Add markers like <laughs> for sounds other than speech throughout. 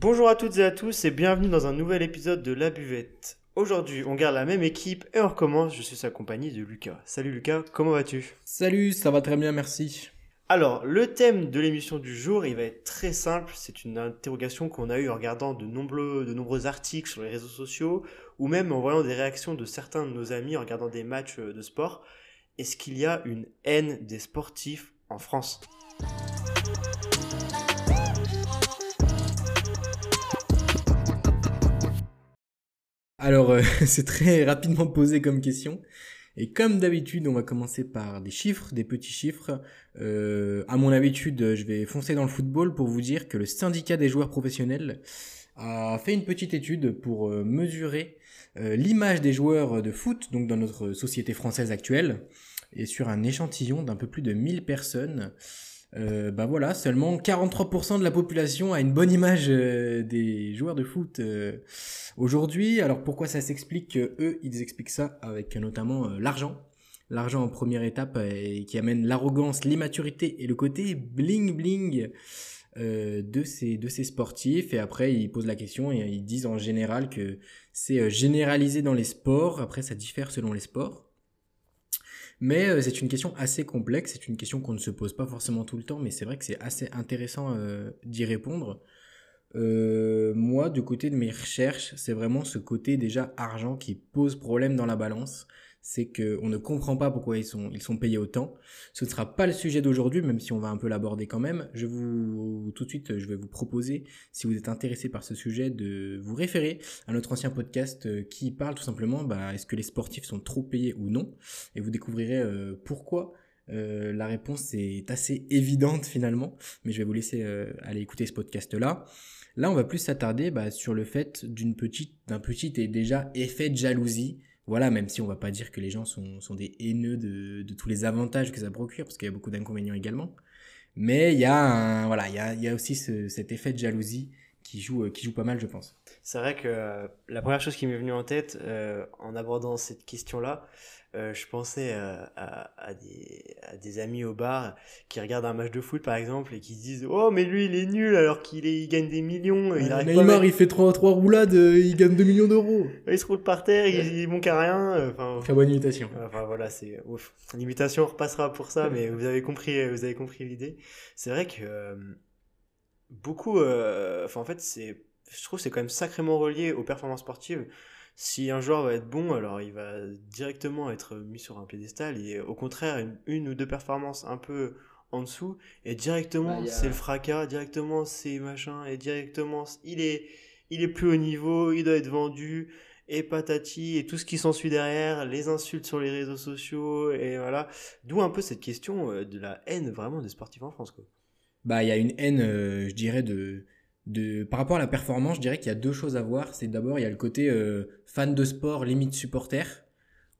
Bonjour à toutes et à tous et bienvenue dans un nouvel épisode de La Buvette. Aujourd'hui, on garde la même équipe et on recommence. Je suis accompagné de Lucas. Salut Lucas, comment vas-tu? Salut, ça va très bien, merci. Alors, le thème de l'émission du jour, il va être très simple. C'est une interrogation qu'on a eue en regardant de nombreux, de nombreux articles sur les réseaux sociaux ou même en voyant des réactions de certains de nos amis en regardant des matchs euh, de sport. Est-ce qu'il y a une haine des sportifs en France? Alors, euh, <laughs> c'est très rapidement posé comme question. Et comme d'habitude, on va commencer par des chiffres, des petits chiffres. Euh, à mon habitude, je vais foncer dans le football pour vous dire que le syndicat des joueurs professionnels a fait une petite étude pour euh, mesurer l'image des joueurs de foot, donc dans notre société française actuelle, et sur un échantillon d'un peu plus de 1000 personnes. Euh, bah voilà, seulement 43% de la population a une bonne image euh, des joueurs de foot euh, aujourd'hui. Alors pourquoi ça s'explique Eux, ils expliquent ça avec notamment l'argent. L'argent en première étape qui amène l'arrogance, l'immaturité et le côté bling bling de ces de ces sportifs. Et après, ils posent la question et ils disent en général que c'est généralisé dans les sports. Après, ça diffère selon les sports. Mais euh, c'est une question assez complexe, c'est une question qu'on ne se pose pas forcément tout le temps, mais c'est vrai que c'est assez intéressant euh, d'y répondre. Euh, moi, du côté de mes recherches, c'est vraiment ce côté déjà argent qui pose problème dans la balance c'est qu'on ne comprend pas pourquoi ils sont, ils sont payés autant. Ce ne sera pas le sujet d'aujourd'hui, même si on va un peu l'aborder quand même. Je vous, tout de suite, je vais vous proposer, si vous êtes intéressé par ce sujet, de vous référer à notre ancien podcast euh, qui parle tout simplement, bah, est-ce que les sportifs sont trop payés ou non? Et vous découvrirez euh, pourquoi euh, la réponse est assez évidente finalement, mais je vais vous laisser aller écouter ce podcast-là. Là, on va plus s'attarder bah, sur le fait d'une petite, d'un petit et déjà effet de jalousie voilà, même si on va pas dire que les gens sont, sont des haineux de, tous les avantages que ça procure, parce qu'il y a beaucoup d'inconvénients également. Mais il y a voilà, il y a, y a aussi ce, cet effet de jalousie qui joue, euh, qui joue pas mal, je pense. C'est vrai que euh, la première chose qui m'est venue en tête euh, en abordant cette question-là, euh, je pensais à, à, des, à, des, amis au bar qui regardent un match de foot par exemple et qui se disent oh mais lui il est nul alors qu'il il gagne des millions. Il Neymar il fait 3, 3 roulades il gagne 2 millions d'euros. Il se roule par terre il, il manque à rien enfin très bonne imitation. enfin voilà c'est ouf. L'imitation repassera pour ça mais vous avez compris vous avez compris l'idée. C'est vrai que beaucoup enfin en fait c'est je trouve c'est quand même sacrément relié aux performances sportives. Si un joueur va être bon, alors il va directement être mis sur un piédestal et au contraire, une, ou deux performances un peu en dessous et directement c'est le fracas, directement c'est machin et directement il est il est plus haut niveau, il doit être vendu et patati et tout ce qui s'ensuit derrière, les insultes sur les réseaux sociaux et voilà. D'où un peu cette question euh, de la haine vraiment des sportifs en France quoi. Bah il y a une haine euh, je dirais de de, par rapport à la performance, je dirais qu'il y a deux choses à voir. C'est d'abord, il y a le côté euh, fan de sport, limite supporter,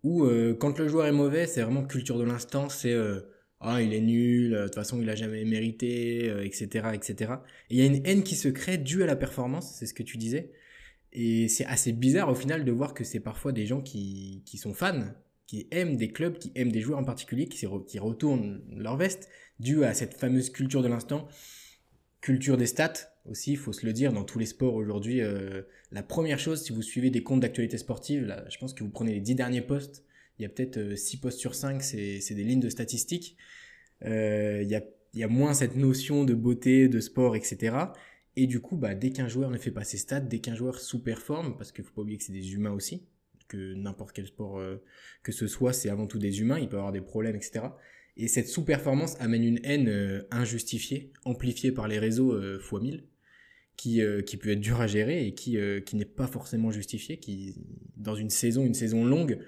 où euh, quand le joueur est mauvais, c'est vraiment culture de l'instant, c'est euh, ah il est nul, de toute façon il a jamais mérité, etc., etc. Et il y a une haine qui se crée due à la performance, c'est ce que tu disais. Et c'est assez bizarre au final de voir que c'est parfois des gens qui, qui sont fans, qui aiment des clubs, qui aiment des joueurs en particulier, qui, qui retournent leur veste, dû à cette fameuse culture de l'instant, culture des stats aussi, il faut se le dire, dans tous les sports aujourd'hui, euh, la première chose, si vous suivez des comptes d'actualité sportive, là, je pense que vous prenez les dix derniers posts, il y a peut-être 6 euh, posts sur 5, c'est des lignes de statistiques. Euh, il, y a, il y a moins cette notion de beauté, de sport, etc. Et du coup, bah, dès qu'un joueur ne fait pas ses stats, dès qu'un joueur sous-performe, parce qu'il faut pas oublier que c'est des humains aussi, que n'importe quel sport que ce soit, c'est avant tout des humains, il peut avoir des problèmes, etc. Et cette sous-performance amène une haine injustifiée, amplifiée par les réseaux fois 1000 qui, euh, qui peut être dur à gérer et qui, euh, qui n'est pas forcément justifié, qui, dans une saison, une saison longue,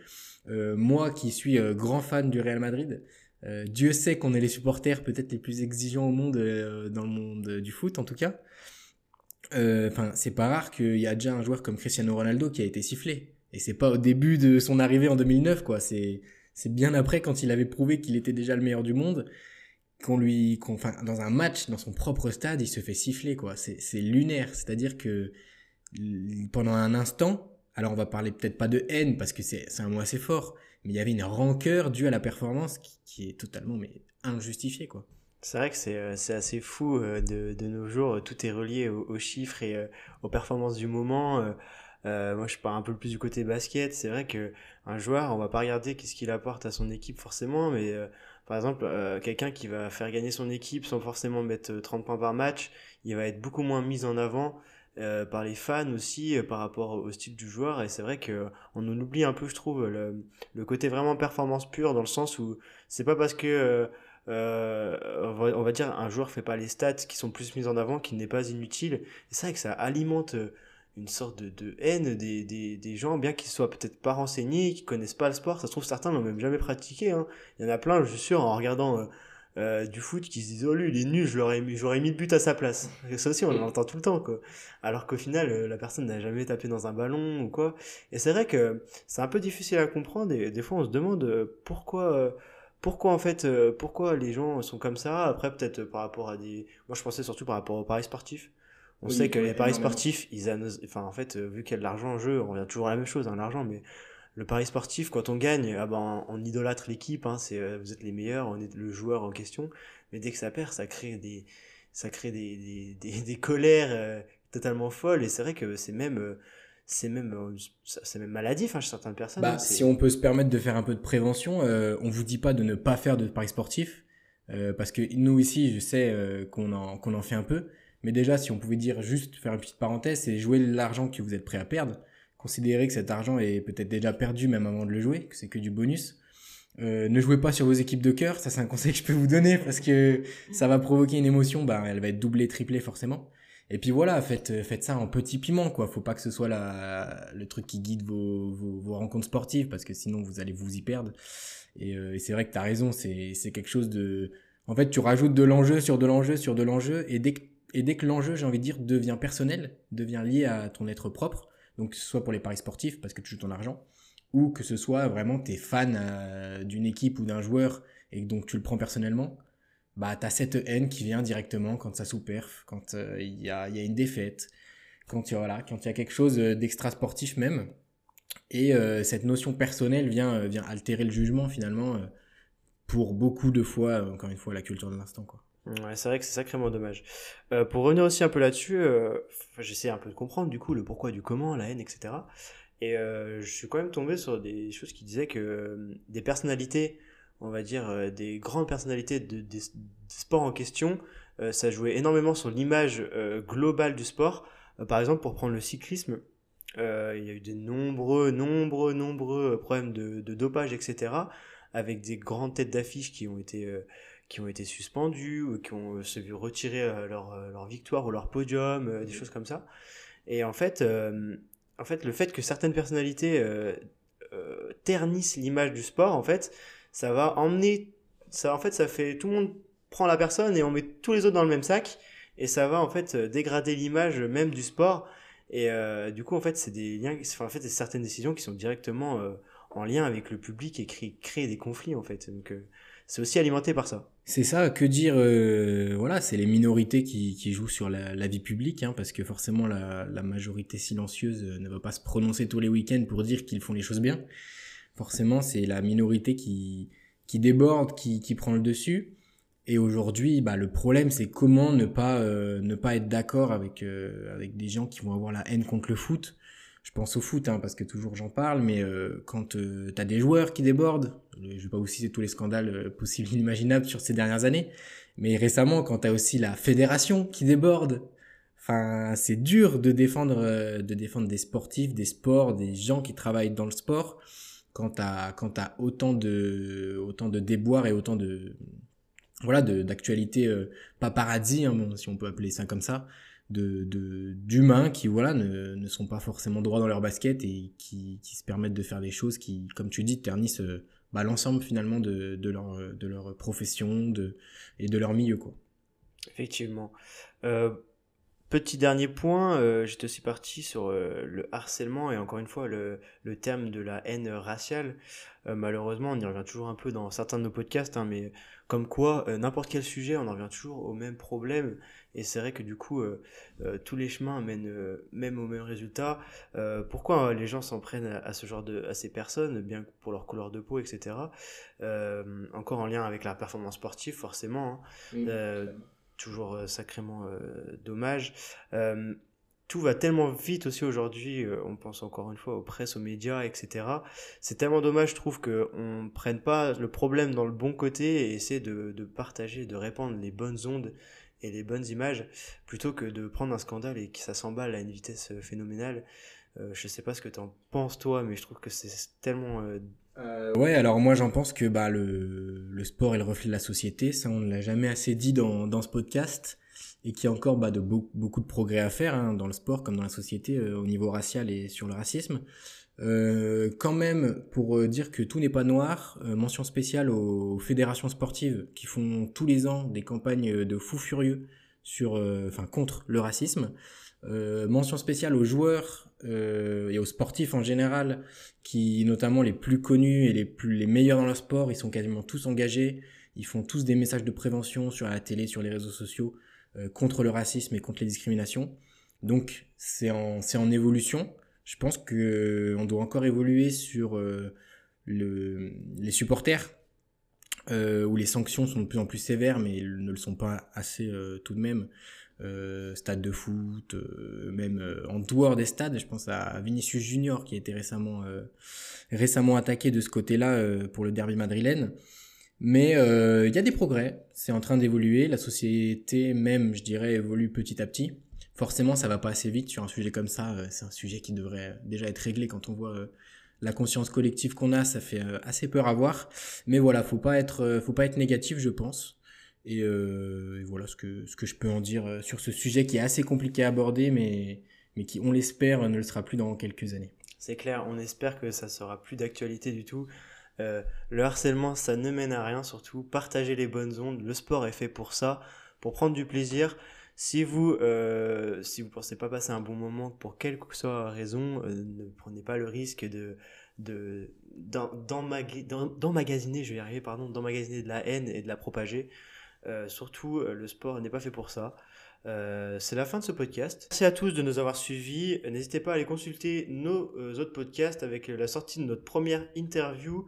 euh, moi qui suis grand fan du Real Madrid, Dieu sait qu'on est les supporters peut-être les plus exigeants au monde, dans le monde du foot en tout cas. Enfin, c'est pas rare qu'il y a déjà un joueur comme Cristiano Ronaldo qui a été sifflé. Et c'est pas au début de son arrivée en 2009, quoi. C'est, c'est bien après quand il avait prouvé qu'il était déjà le meilleur du monde qu'on lui, enfin, dans un match, dans son propre stade, il se fait siffler, quoi. C'est lunaire. C'est-à-dire que pendant un instant, alors on va parler peut-être pas de haine parce que c'est un mot assez fort, mais il y avait une rancœur due à la performance qui, est totalement mais injustifiée, quoi. C'est vrai que c'est euh, c'est assez fou euh, de, de nos jours, tout est relié aux, chiffres et euh, aux performances du moment. Euh, euh, moi, je pars un peu plus du côté basket. C'est vrai que un joueur, on va pas regarder qu'est-ce qu'il apporte à son équipe forcément, mais euh, par exemple, euh, quelqu'un qui va faire gagner son équipe sans forcément mettre 30 points par match, il va être beaucoup moins mis en avant euh, par les fans aussi euh, par rapport au style du joueur. Et c'est vrai que on en oublie un peu, je trouve, le, côté vraiment performance pure dans le sens où c'est pas parce que euh, euh, on va, dire un joueur fait pas les stats qui sont plus mises en avant qu'il n'est pas inutile. C'est vrai que ça alimente euh, une sorte de, de haine des, des, des gens, bien qu'ils soient peut-être pas renseignés, qui connaissent pas le sport. Ça se trouve, certains l'ont même jamais pratiqué. Hein. Il y en a plein, je suis sûr, en regardant euh, euh, du foot, qui se disent Oh lui, il est nul, je l'aurais mis, j'aurais mis le but à sa place. Et ça aussi, on l'entend tout le temps, quoi. Alors qu'au final, euh, la personne n'a jamais tapé dans un ballon ou quoi. Et c'est vrai que c'est un peu difficile à comprendre. Et des fois, on se demande euh, pourquoi. euh, pourquoi en fait, euh, pourquoi les gens sont comme ça? Après, peut-être par rapport à des. Moi, je pensais surtout par rapport aux paris sportifs. On sait que les paris énormément. sportifs, ils annosent- enfin, en fait, euh, vu qu'il y a de l'argent en jeu, on revient toujours à la même chose, hein, l'argent, mais le pari sportif, quand on gagne, ah ben, on idolâtre l'équipe, hein, c'est, euh, vous êtes les meilleurs, on est le joueur en question, mais dès que ça perd, ça crée des, ça crée des, des, <laughs> des, des colères euh, totalement folles, et c'est vrai que c'est même, euh, c'est même, c'est même maladif, hein, chez certaines personnes, hein, Bah, si c'est, on peut se permettre de faire un peu de prévention, euh, on vous dit pas de ne pas faire de paris sportifs, euh, parce que nous ici, je sais euh, qu'on en, qu'on en fait un peu, mais déjà, si on pouvait dire juste faire une petite parenthèse, c'est jouer l'argent que vous êtes prêt à perdre, considérer que cet argent est peut-être déjà perdu même avant de le jouer, que c'est que du bonus. Euh, ne jouez pas sur vos équipes de cœur, ça c'est un conseil que je peux vous donner parce que ça va provoquer une émotion, bah elle va être doublée, triplée forcément. Et puis voilà, faites, faites ça en petit piment, quoi. Faut pas que ce soit la, le truc qui guide vos, vos, vos rencontres sportives, parce que sinon vous allez vous y perdre. Et, euh, et c'est vrai que t'as raison, c'est quelque chose de... En fait, tu rajoutes de l'enjeu sur de l'enjeu sur de l'enjeu, et dès que, et dès que l'enjeu, j'ai envie de dire, devient personnel, devient lié à ton être propre, donc que ce soit pour les paris sportifs, parce que tu joues ton argent, ou que ce soit vraiment t'es fan euh, d'une équipe ou d'un joueur, et donc tu le prends personnellement, bah t'as cette haine qui vient directement quand ça sous-perf, quand euh, il y, a, une défaite, quand il y a, voilà, quand il y a quelque chose euh, d'extra sportif même. Et euh, cette notion personnelle vient, altérer le jugement finalement pour beaucoup de fois, encore une fois, la culture de l'instant. Ouais, c'est vrai que c'est sacrément dommage. Euh, pour revenir aussi un peu là-dessus, euh, j'essaie un peu de comprendre du coup le pourquoi du comment, la haine, etc. Et euh, je suis quand même tombé sur des choses qui disaient que euh, des personnalités, on va dire des grandes personnalités de, des, sports en question, ça jouait énormément sur l'image globale du sport. Par exemple, pour prendre le cyclisme, il y a eu de nombreux, nombreux, nombreux problèmes de, dopage, etc. Avec des grandes têtes d'affiche qui ont été qui ont été suspendus ou qui ont euh, se vu retirer euh, leur, euh, leur victoire ou leur podium, des choses comme ça. Et en fait, en fait, le fait que certaines personnalités ternissent l'image du sport, en fait, ça va emmener, ça, en fait, ça fait, tout le monde prend la personne et on met tous les autres dans le même sac, et ça va en fait dégrader l'image même du sport. Et euh, du coup, en fait, c'est des liens, enfin, en fait, c'est certaines décisions qui sont directement euh, en lien avec le public et créent, créent des conflits, en fait. Donc, euh, c'est aussi alimenté par ça. C'est ça, que dire, euh, voilà, c'est les minorités qui, qui jouent sur la, la vie publique, hein, parce que forcément la, la majorité silencieuse euh, ne va pas se prononcer tous les week-ends pour dire qu'ils font les choses bien. Forcément, c'est la minorité qui, qui déborde, qui, qui prend le dessus. Et aujourd'hui, bah, le problème, c'est comment ne pas, euh, ne pas être d'accord avec, avec des gens qui vont avoir la haine contre le foot. Je pense au foot, hein, parce que toujours j'en parle, mais euh, quand euh, t'as des joueurs qui débordent, je vais pas vous citer tous les scandales euh, possibles et inimaginables sur ces dernières années, mais récemment, quand t'as aussi la fédération qui déborde, enfin, c'est dur de défendre, euh, de défendre des sportifs, des sports, des gens qui travaillent dans le sport, quand t'as, quand t'as autant de, autant de déboires et autant de, voilà, d'actualité euh, paparazzi, hein, si on peut appeler ça comme ça, de, d'humains qui, voilà, ne, ne sont pas forcément droits dans leur basket et qui, qui se permettent de faire des choses qui, comme tu dis, ternissent euh, bah, l'ensemble finalement de, de, leur, de leur profession de, et de leur milieu, quoi. Effectivement. Euh, petit dernier point, euh, j'étais aussi parti sur euh, le harcèlement et encore une fois le, le terme de la haine raciale. Euh, malheureusement, on y revient toujours un peu dans certains de nos podcasts, hein, mais comme quoi, n'importe quel sujet, on en revient toujours au même problème. Et c'est vrai que du coup, tous les chemins mènent même au même résultat. pourquoi les gens s'en prennent à, ce genre de, à ces personnes, bien pour leur couleur de peau, etc. encore en lien avec la performance sportive, forcément. Hein. Toujours sacrément dommage tout va tellement vite aussi aujourd'hui, euh, on pense encore une fois aux presses, aux médias, etc. C'est tellement dommage, je trouve, qu'on ne prenne pas le problème dans le bon côté et essaie de, partager, de répandre les bonnes ondes et les bonnes images, plutôt que de prendre un scandale et que ça s'emballe à une vitesse euh, phénoménale. Euh, je sais pas ce que tu en penses toi, mais je trouve que c'est tellement... Euh... ouais, alors moi j'en pense que bah, le, le sport est le reflet de la société, ça on ne l'a jamais assez dit dans, dans ce podcast et qui a encore bah, de beaucoup de progrès à faire hein, dans le sport comme dans la société euh, au niveau racial et sur le racisme. Euh, quand même, pour euh, dire que tout n'est pas noir, euh, mention spéciale aux, fédérations sportives qui font tous les ans des campagnes de fous furieux sur, enfin contre le racisme. mention spéciale aux joueurs et aux sportifs en général, qui notamment les plus connus et les plus les meilleurs dans le sport, ils sont quasiment tous engagés. Ils font tous des messages de prévention sur la télé, sur les réseaux sociaux euh, contre le racisme et contre les discriminations. Donc c'est en, en évolution. Je pense que euh, on doit encore évoluer sur euh, le, les supporters, euh, où les sanctions sont de plus en plus sévères, mais ne le sont pas assez euh, tout de même. Euh, stade de foot, même en dehors des stades, je pense à Vinicius Junior qui a été récemment, récemment attaqué de ce côté-là pour le derby madrilène. Mais euh, il y a des progrès, c'est en train d'évoluer, la société même, je dirais, évolue petit à petit. Forcément, ça va pas assez vite sur un sujet comme ça, euh, c'est un sujet qui devrait déjà être réglé quand on voit euh, la conscience collective qu'on a, ça fait assez peur à voir. Mais voilà, faut pas être, faut pas être négatif, je pense. Et, voilà ce que, ce que je peux en dire sur ce sujet qui est assez compliqué à aborder, mais, mais qui, on l'espère, ne le sera plus dans quelques années. C'est clair, on espère que ça sera plus d'actualité du tout. Euh, le harcèlement, ça ne mène à rien surtout. Partagez les bonnes ondes. Le sport est fait pour ça, pour prendre du plaisir. Si vous euh, si vous pensez pas passer un bon moment pour quelle que soit raison, euh, ne prenez pas le risque de de d'emmagasiner, je vais y arriver, pardon, d'emmagasiner de la haine et de la propager. surtout, le sport n'est pas fait pour ça. c'est la fin de ce podcast. Merci à tous de nous avoir suivis. N'hésitez pas à aller consulter nos autres podcasts avec la sortie de notre première interview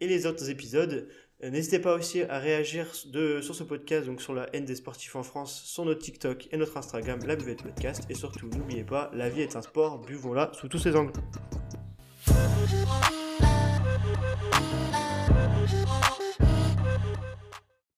et les autres épisodes. Euh, n'hésitez pas aussi à réagir sur ce podcast, donc sur la haine des sportifs en France, sur notre TikTok et notre Instagram, la Buvette Podcast. Et surtout, n'oubliez pas, la vie est un sport, buvons-la sous tous ses angles.